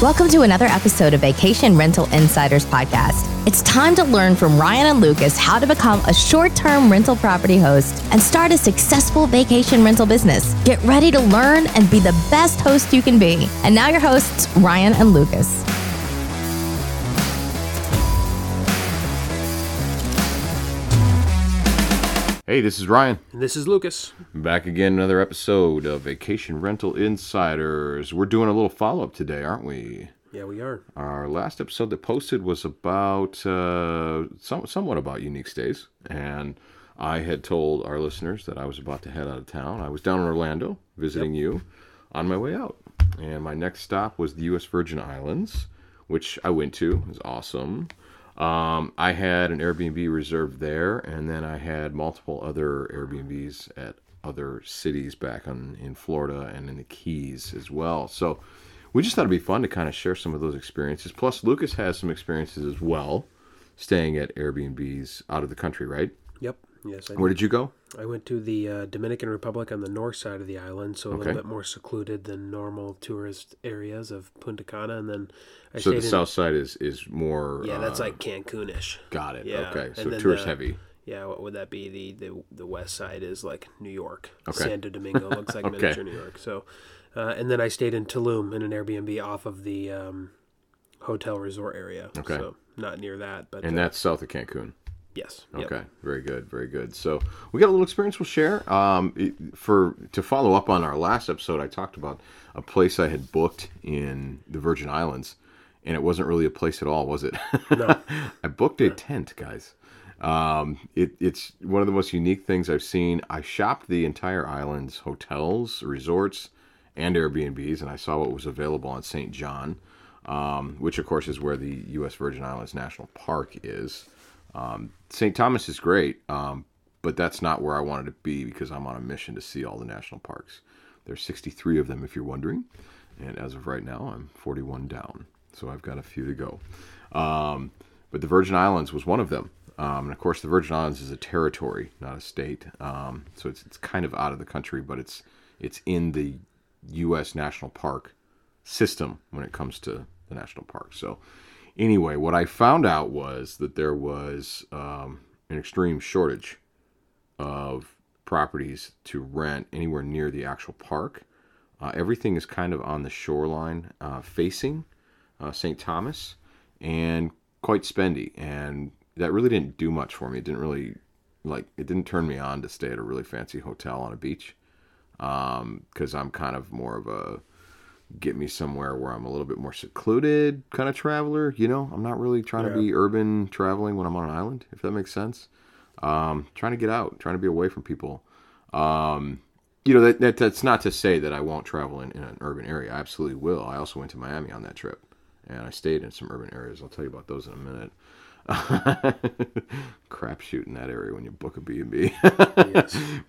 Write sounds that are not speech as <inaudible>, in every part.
Welcome to another episode of Vacation Rental Insiders Podcast. It's time to learn from Ryan and Lucas how to become a short term rental property host and start a successful vacation rental business. Get ready to learn and be the best host you can be. And now, your hosts, Ryan and Lucas. Hey, this is Ryan. And this is Lucas. Back again, another episode of Vacation Rental Insiders. We're doing a little follow up today, aren't we? Yeah, we are. Our last episode that posted was about uh, some, somewhat about unique stays, and I had told our listeners that I was about to head out of town. I was down in Orlando visiting you on my way out, and my next stop was the U.S. Virgin Islands, which I went to. It was awesome. Um, I had an Airbnb reserved there, and then I had multiple other Airbnbs at other cities back on in Florida and in the Keys as well. So we just thought it'd be fun to kind of share some of those experiences. Plus, Lucas has some experiences as well, staying at Airbnbs out of the country, right? Yep. Yes. I, Where did you go? I went to the uh, Dominican Republic on the north side of the island, so a Okay. little bit more secluded than normal tourist areas of Punta Cana, and then I So the stayed in. south side is is more. yeah, that's uh, like Cancunish. got it. yeah, Okay, and so then tourist the- heavy. Yeah, what would that be? The the the west side is like New York. Okay. Santo Domingo <laughs> looks like Okay. miniature New York. So, uh, and then I stayed in Tulum in an Airbnb off of the um, hotel resort area. Okay. So not near that, but And uh, that's south of Cancun. Yes. Yep. Okay, very good, very good. So we got a little experience we'll share. Um, it- for to follow up on our last episode, I talked about a place I had booked in the Virgin Islands, and it wasn't really a place at all, was it? No. <laughs> I booked a tent, guys. Um, it, it's one of the most unique things I've seen. I shopped the entire island's hotels, resorts, and Airbnbs, and I saw what was available on St. John, um, which of course is where the U.S. Virgin Islands National Park is. Um, St. Thomas is great, um, but that's not where I wanted to be because I'm on a mission to see all the national parks. There's 63 of them, if you're wondering, and as of right now, I'm 41 down, so I've got a few to go. Um, but the Virgin Islands was one of them. Um, and of course, the Virgin Islands is a territory, not a state. Um, so it's, it's kind of out of the country, but it's it's in the U.S. national park system when it comes to the national park. So anyway, what I found out was that there was um, an extreme shortage of properties to rent anywhere near the actual park. Uh, everything is kind of on the shoreline uh, facing uh, St. Thomas and quite spendy. And that really didn't do much for me. It didn't really, like, it didn't turn me on to stay at a really fancy hotel on a beach because I'm kind of more of a get me somewhere where I'm a little bit more secluded kind of traveler. You know, I'm not really trying to be urban traveling when I'm on an island, if that makes sense. Um, trying to get out, trying to be away from people. Um, you know, that, that that's not to say that I won't travel in, in an urban area. I absolutely will. I also went to Miami on that trip, and I stayed in some urban areas. I'll tell you about those in a minute. <laughs> Crapshoot in that area when you book a B&B. <laughs>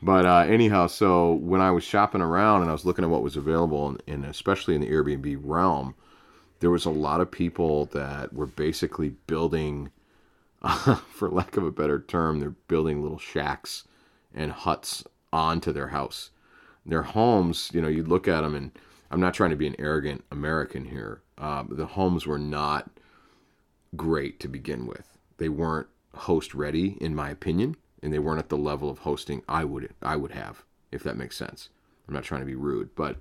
But uh, anyhow, so when I was shopping around and I was looking at what was available, and, and especially in the Airbnb realm, there was a lot of people that were basically building, <laughs> for lack of a better term, they're building little shacks and huts onto their house. Their homes, you know, you look at them, and I'm not trying to be an arrogant American here. But the homes were not great to begin with. They weren't host ready, in my opinion, and they weren't at the level of hosting I would I would have, if that makes sense. I'm not trying to be rude, but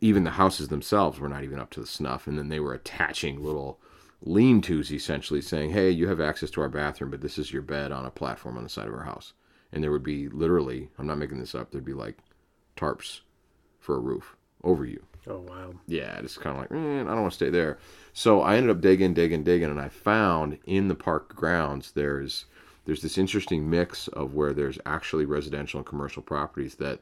even the houses themselves were not even up to the snuff. And then they were attaching little lean-tos, essentially saying, "Hey, you have access to our bathroom, but this is your bed on a platform on the side of our house." And there would be literally, I'm not making this up, there'd be like tarps for a roof over you Oh wow. yeah, it's kind of like, eh, I don't want to stay there. So I ended up digging, digging, digging, and I found in the park grounds there's there's this interesting mix of where there's actually residential and commercial properties that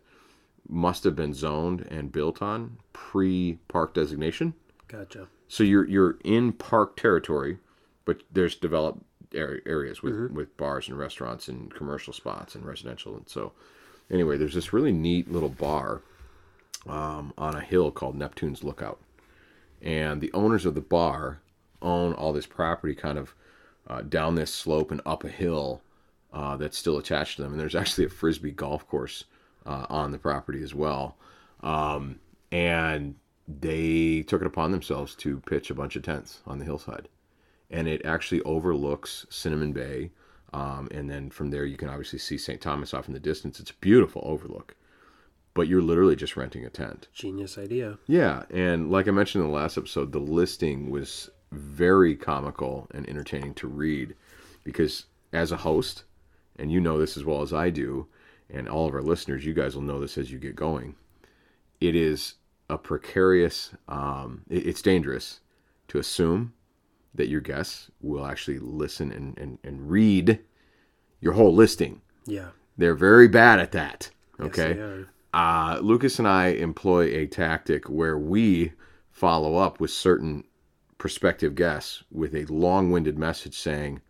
must have been zoned and built on pre-park designation. Gotcha. So you're you're in park territory, but there's developed areas with with bars and restaurants and commercial spots and residential. And so, anyway, there's this really neat little bar um, on a hill called Neptune's Lookout, and the owners of the bar own all this property kind of uh, down this slope and up a hill uh, that's still attached to them. And there's <laughs> actually a frisbee golf course uh, on the property as well. Um, and they took it upon themselves to pitch a bunch of tents on the hillside, and it actually overlooks Cinnamon Bay. Um, and then from there, you can obviously see St. Thomas off in the distance. It's a beautiful overlook, but you're literally just renting a tent. Genius idea. Yeah, and like I mentioned in the last episode, the listing was very comical and entertaining to read because as a host, and you know this as well as I do, and all of our listeners, you guys will know this as you get going. It is a precarious, um, it- it's dangerous to assume that your guests will actually listen and, and, and read your whole listing. Yeah. They're very bad at that. Okay. Uh, Lucas and I employ a tactic where we follow up with certain prospective guests with a long winded message saying,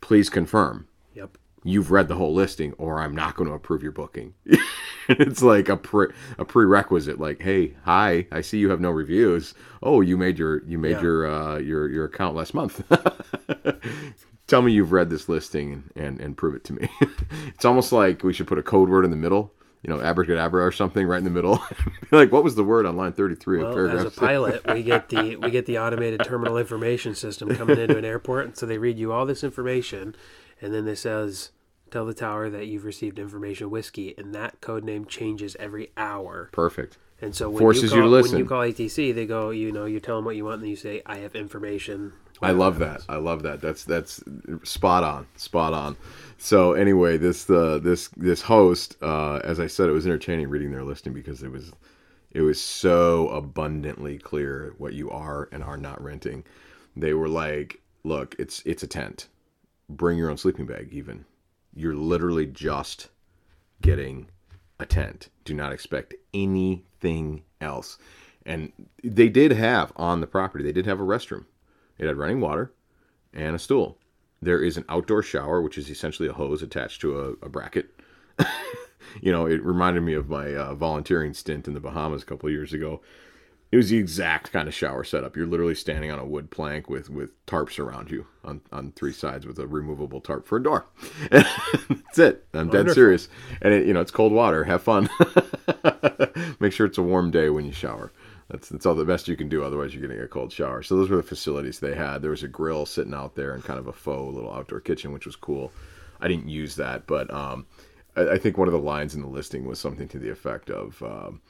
please confirm Yep. you've read the whole listing or I'm not going to approve your booking. <laughs> it's like a pre- a prerequisite like, hey, hi, I see you have no reviews. Oh, you made your you made Yeah. your uh, your your account last month. <laughs> Tell me you've read this listing and, and, and prove it to me. <laughs> it's almost like we should put a code word in the middle, you know, abracadabra or something right in the middle. <laughs> Like, what was the word on line 33 of Well, paragraph as a pilot, we get the <laughs> we get the automated terminal information system coming into an airport, and so they read you all this information, and then it says, "Tell the tower that you've received information whiskey," and that code name changes every hour. Perfect. And so when Forces you, you call, to When you call ATC, they go, you know, you tell them what you want, and then you say, "I have information." I love that. I love that. That's that's spot on. Spot on. So anyway, this the this this host, uh, as I said, it was entertaining reading their listing because it was it was so abundantly clear what you are and are not renting. They were like, "Look, it's it's a tent. Bring your own sleeping bag. Even you're literally just getting a tent. Do not expect anything else." And they did have on the property. They did have a restroom. It had running water and a stool. There is an outdoor shower, which is essentially a hose attached to a, a bracket. <laughs> you know, it reminded me of my uh, volunteering stint in the Bahamas a couple of years ago. It was the exact kind of shower setup. You're literally standing on a wood plank with, with tarps around you on, on three sides with a removable tarp for a door. <laughs> That's it. I'm dead serious. And it, you know, it's cold water. Have fun. <laughs> Make sure it's a warm day when you shower. That's that's all the best you can do. Otherwise, you're getting a cold shower. So those were the facilities they had. There was a grill sitting out there and kind of a faux little outdoor kitchen, which was cool. I didn't use that, but um, I, I think one of the lines in the listing was something to the effect of. Um,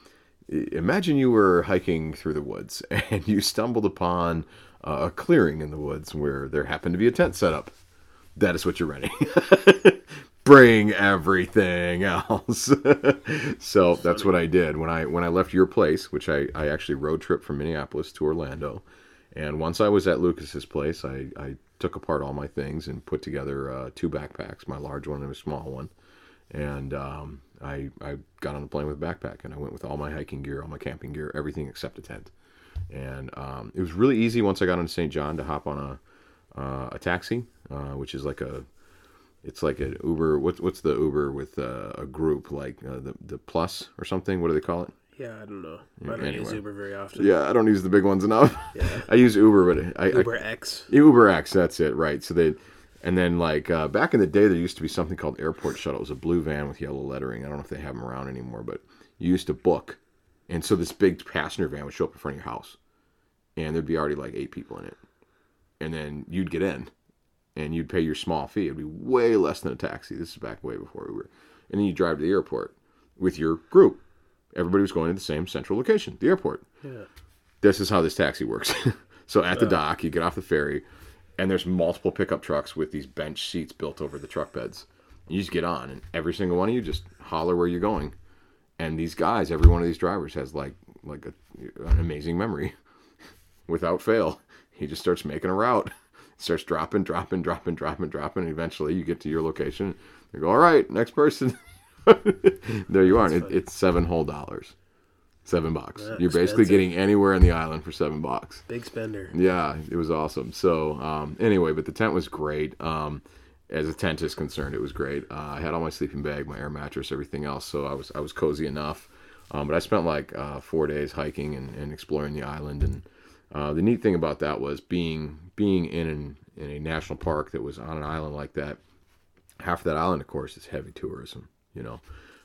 Imagine you were hiking through the woods <laughs> and you stumbled upon a clearing in the woods where there happened to be a tent set up. That is what you're renting. <laughs> Bring everything else. <laughs> so that's what I did when I when I left your place, which I, I actually road trip from Minneapolis to Orlando. And once I was at Lucas's place, I, I took apart all my things and put together uh, two backpacks, my large one and a small one and um, I I got on the plane with a backpack and I went with all my hiking gear, all my camping gear, everything except a tent. And um, it was really easy once I got into St. John to hop on a uh, a taxi, uh, which is like a it's like an Uber. What's what's the Uber with uh, a group like uh, the the Plus or something? What do they call it? Yeah, I don't know. I don't use. Uber very often. Yeah, I don't use the big ones enough. <laughs> I use Uber, but I, I Uber X. Uber X, that's it, right? So they, and then like uh, back in the day, there used to be something called Airport Shuttle. It was a blue van with yellow lettering. I don't know if they have them around anymore, but you used to book, and so this big passenger van would show up in front of your house, and there'd be already like eight people in it, and then you'd get in, and you'd pay your small fee. It'd be way less than a taxi. This is back way before Uber, and then you drive to the airport with your group. Everybody was going to the same central location, the airport Yeah. this is how this taxi works. <laughs> so at the dock, you get off the ferry, and there's multiple pickup trucks with these bench seats built over the truck beds. You just get on, and every single one of you just holler where you're going. And these guys, every one of these drivers has like like a, an amazing memory, <laughs> without fail. He just starts making a route, <laughs> starts dropping, dropping, dropping, dropping, dropping. And eventually, you get to your location. They go, all right, next person. <laughs> there you are. And it, it's seven whole dollars, seven bucks. Yeah, You're basically expensive. getting anywhere on the island for seven bucks. Big spender. Yeah, it was awesome. So um, anyway, but the tent was great. Um, as a tent is concerned, it was great. Uh, I had all my sleeping bag, my air mattress, everything else, so I was I was cozy enough. Um, but I spent like uh, four days hiking and, and exploring the island. And uh, the neat thing about that was being being in an, in a national park that was on an island like that. Half of that island, of course, is heavy tourism. You know,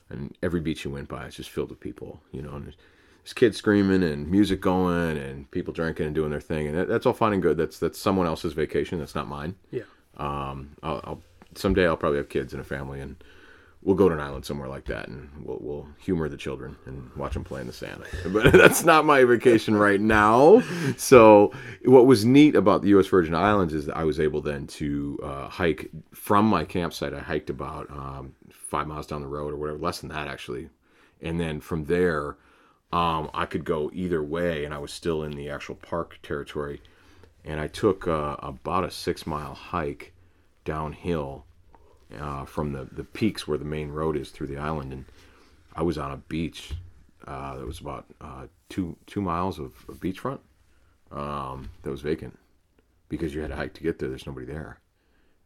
and every beach you went by is just filled with people. You know, and there's kids screaming and music going and people drinking and doing their thing, and that, that's all fine and good. That's that's someone else's vacation. That's not mine. Yeah. Um, I'll, I'll someday I'll probably have kids and a family, and we'll go to an island somewhere like that, and we'll, we'll humor the children and watch them play in the sand. <laughs> But that's not my vacation right now. So what was neat about the U.S. Virgin Islands is that I was able then to uh, hike from my campsite. I hiked about um, five miles down the road or whatever, less than that actually, and then from there. Um, I could go either way, and I was still in the actual park territory. And I took uh, about a six mile hike downhill uh, from the, the peaks where the main road is through the island, and I was on a beach uh, that was about uh, two two miles of, of beachfront um, that was vacant because you had to hike to get there. There's nobody there,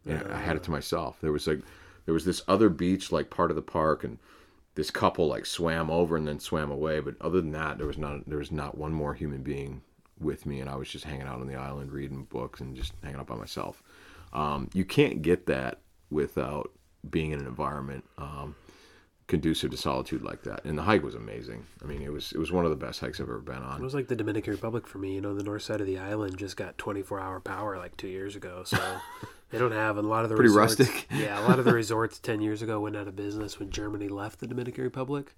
and I had it to myself. There was like there was this other beach like part of the park, and this couple like swam over and then swam away. But other than that, there was not there was not one more human being with me, and I was just hanging out on the island reading books and just hanging out by myself. Um, you can't get that without being in an environment um, conducive to solitude like that. And the hike was amazing. I mean, it was it was one of the best hikes I've ever been on. It was like the Dominican Republic for me. You know, the north side of the island just got 24 hour power like two years ago. So <laughs> they don't have a lot of the Pretty resorts, rustic. <laughs> Yeah, a lot of the resorts 10 years ago went out of business when Germany left the Dominican Republic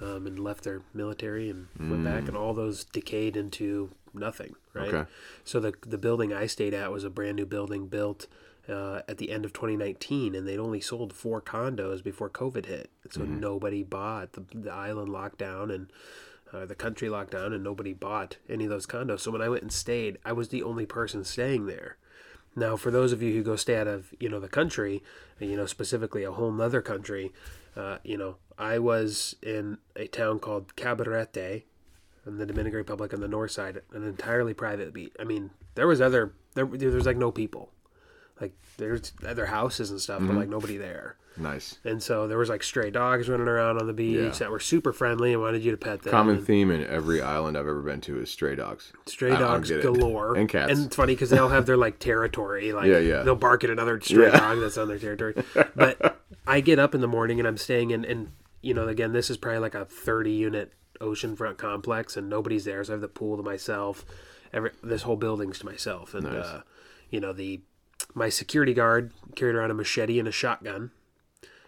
um, and left their military and went back, and all those decayed into nothing. Right. Okay. So the the building I stayed at was a brand new building built. Uh, at the end of 2019, and they'd only sold four condos before COVID hit. So nobody bought. The, the island locked down, and uh, the country locked down and nobody bought any of those condos. So when I went and stayed, I was the only person staying there. Now, for those of you who go stay out of you know the country, you know specifically a whole nother country, uh, you know I was in a town called Cabarete, in the Dominican Republic on the north side, an entirely private beach. I mean, there was other there there was like no people, like there's other houses and stuff, but like nobody there. Nice. And so there was like stray dogs running around on the beach Yeah. that were super friendly and wanted you to pet them. Common and- theme in every island I've ever been to is stray dogs. Stray I dogs galore And cats. And it's funny because they all have their like territory. Like Yeah, yeah. they'll bark at another stray Yeah. dog that's on their territory. But I get up in the morning and I'm staying in, and you know, again, this is probably like a 30 unit oceanfront complex, and nobody's there, so I have the pool to myself. Every this whole building's to myself, and Nice. uh, you know the my security guard carried around a machete and a shotgun.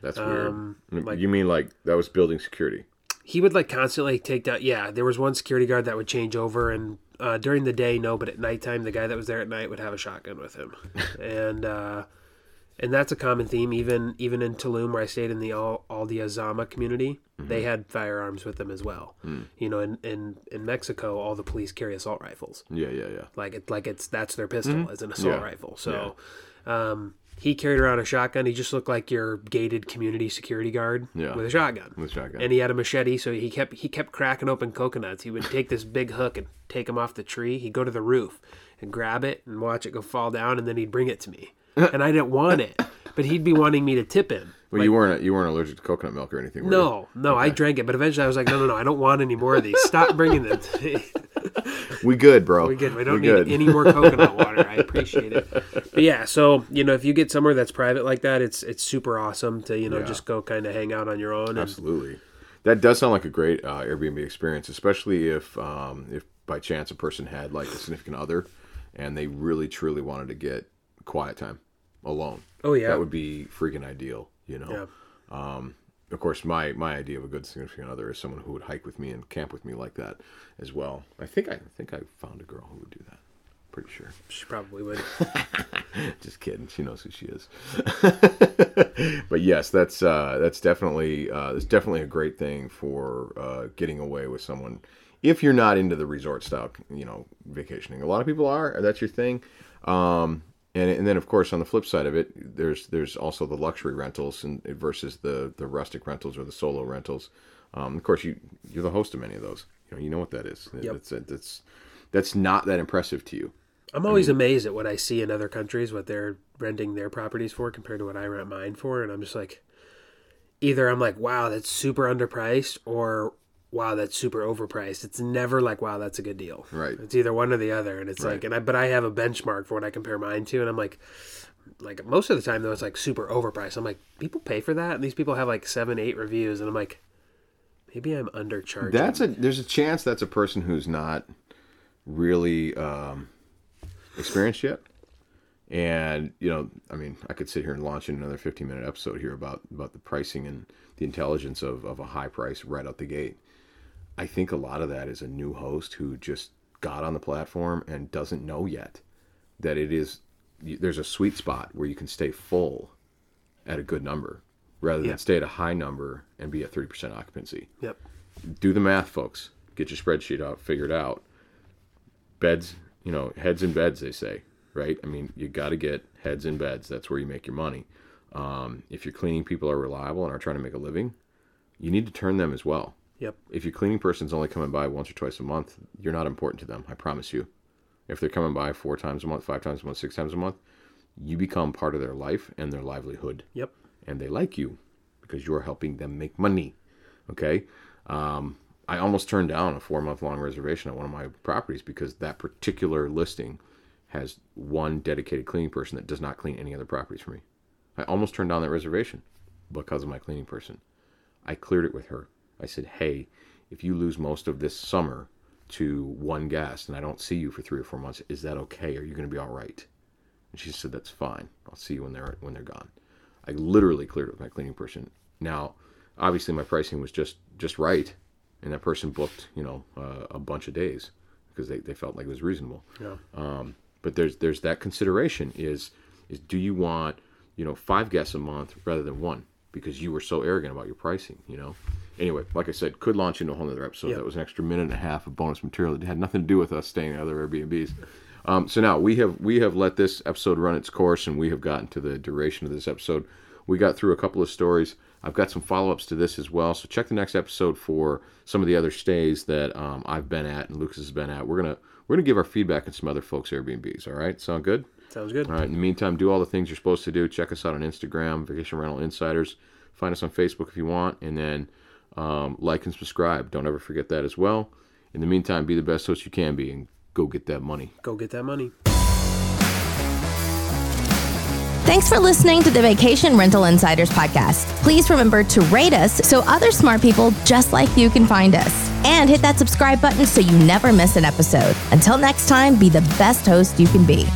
That's weird. Um, like- you mean like that was building security? he would like constantly take down yeah there was one security guard that would change over and uh, during the day no but at nighttime the guy that was there at night would have a shotgun with him <laughs> and uh, and that's a common theme even even in Tulum where I stayed in the Al Aldea Zama community mm-hmm. they had firearms with them as well. Mm. You know in, in in Mexico all the police carry assault rifles. Yeah, yeah, yeah. like it like it's that's their pistol mm-hmm. as an assault Yeah. rifle. So um, he carried around a shotgun. He just looked like your gated community security guard Yeah. with a shotgun. With shotgun. and he had a machete so he kept he kept cracking open coconuts. He would take this big hook and take them off the tree. He'd go to the roof and grab it and watch it go fall down and then he'd bring it to me and i didn't want it but he'd be wanting me to tip him well, you weren't you weren't allergic to coconut milk or anything, were you? no no i drank it but eventually i was like no no no i don't want any more of these stop bringing them to me <laughs> We good, bro. we good we don't We're need any more coconut water i appreciate it but yeah so you know if you get somewhere that's private like that it's it's super awesome to you know Yeah. just go kind of hang out on your own and Absolutely. That does sound like a great uh, Airbnb experience, especially if um, if by chance a person had like a significant other and they really truly wanted to get quiet time alone. Oh, yeah. that would be freaking ideal. You know. yeah Um, of course, my my idea of a good significant other is someone who would hike with me and camp with me like that as well. I think I think I found a girl who would do that. Pretty sure. she probably would <laughs> Just kidding. She knows who she is. <laughs> but yes, that's uh, that's definitely uh, that's definitely a great thing for uh, getting away with someone. If you're not into the resort style, you know, vacationing, a lot of people are. That's your thing. Um, and and then of course on the flip side of it, there's there's also the luxury rentals and versus the the rustic rentals or the solo rentals. Um, of course, you you're the host of many of those. You know, you know what that is. Yep. That's that's that's not that impressive to you. I'm always amazed at what I see in other countries, what they're renting their properties for compared to what I rent mine for. And I'm just like, either I'm like, wow, that's super underpriced, or wow, that's super overpriced. It's never like, wow, that's a good deal. Right. It's either one or the other. And it's like, and I, but I have a benchmark for what I compare mine to. And I'm like, like most of the time though, it's like super overpriced. I'm like, people pay for that? And these people have like seven, eight reviews. And I'm like, Maybe I'm undercharging. That's a there's a chance that's a person who's not really um, experienced yet. And you know, I mean, I could sit here and launch in another 15 minute episode here about about the pricing and the intelligence of, of a high price right out the gate. I think a lot of that is a new host who just got on the platform and doesn't know yet that it is there's a sweet spot where you can stay full at a good number rather than stay at a high number and be at 30% occupancy Yep. do the math, folks. Get your spreadsheet out, figure it out. Beds, you know, heads in beds, they say, right? I mean, you got to get heads in beds. That's where you make your money. Um, if your cleaning people are reliable and are trying to make a living, you need to turn them as well. Yep. If your cleaning person's only coming by once or twice a month, you're not important to them. I promise you. If they're coming by four times a month, five times a month, six times a month, you become part of their life and their livelihood Yep. and they like you because you're helping them make money. Okay. Um, I almost turned down a four month long reservation at one of my properties because that particular listing has one dedicated cleaning person that does not clean any other properties for me. I almost turned down that reservation because of my cleaning person. I cleared it with her. I said, hey, if you lose most of this summer to one guest and I don't see you for three or four months, is that okay? Are you going to be all right? And she said, "That's fine. I'll see you when they're when they're gone." I literally cleared it with my cleaning person. Now, obviously, my pricing was just just right, and that person booked you know uh, a bunch of days because they, they felt like it was reasonable. Yeah. Um, but there's there's that consideration is is do you want you know five guests a month rather than one because you were so arrogant about your pricing you know anyway like i said could launch into a whole other episode Yep. that was an extra minute and a half of bonus material that had nothing to do with us staying at other airbnbs um, so now we have we have let this episode run its course and we have gotten to the duration of this episode we got through a couple of stories i've got some follow-ups to this as well so check the next episode for some of the other stays that um, i've been at and lucas has been at we're gonna we're gonna give our feedback on some other folks airbnbs all right sound good Sounds good. all right. In the meantime, do all the things you're supposed to do. Check us out on Instagram, Vacation Rental Insiders. Find us on Facebook if you want, and then um, like and subscribe. Don't ever forget that as well. In the meantime, be the best host you can be, and go get that money. Go get that money. Thanks for listening to the Vacation Rental Insiders podcast. Please remember to rate us so other smart people just like you can find us. And hit that subscribe button so you never miss an episode. Until next time, be the best host you can be.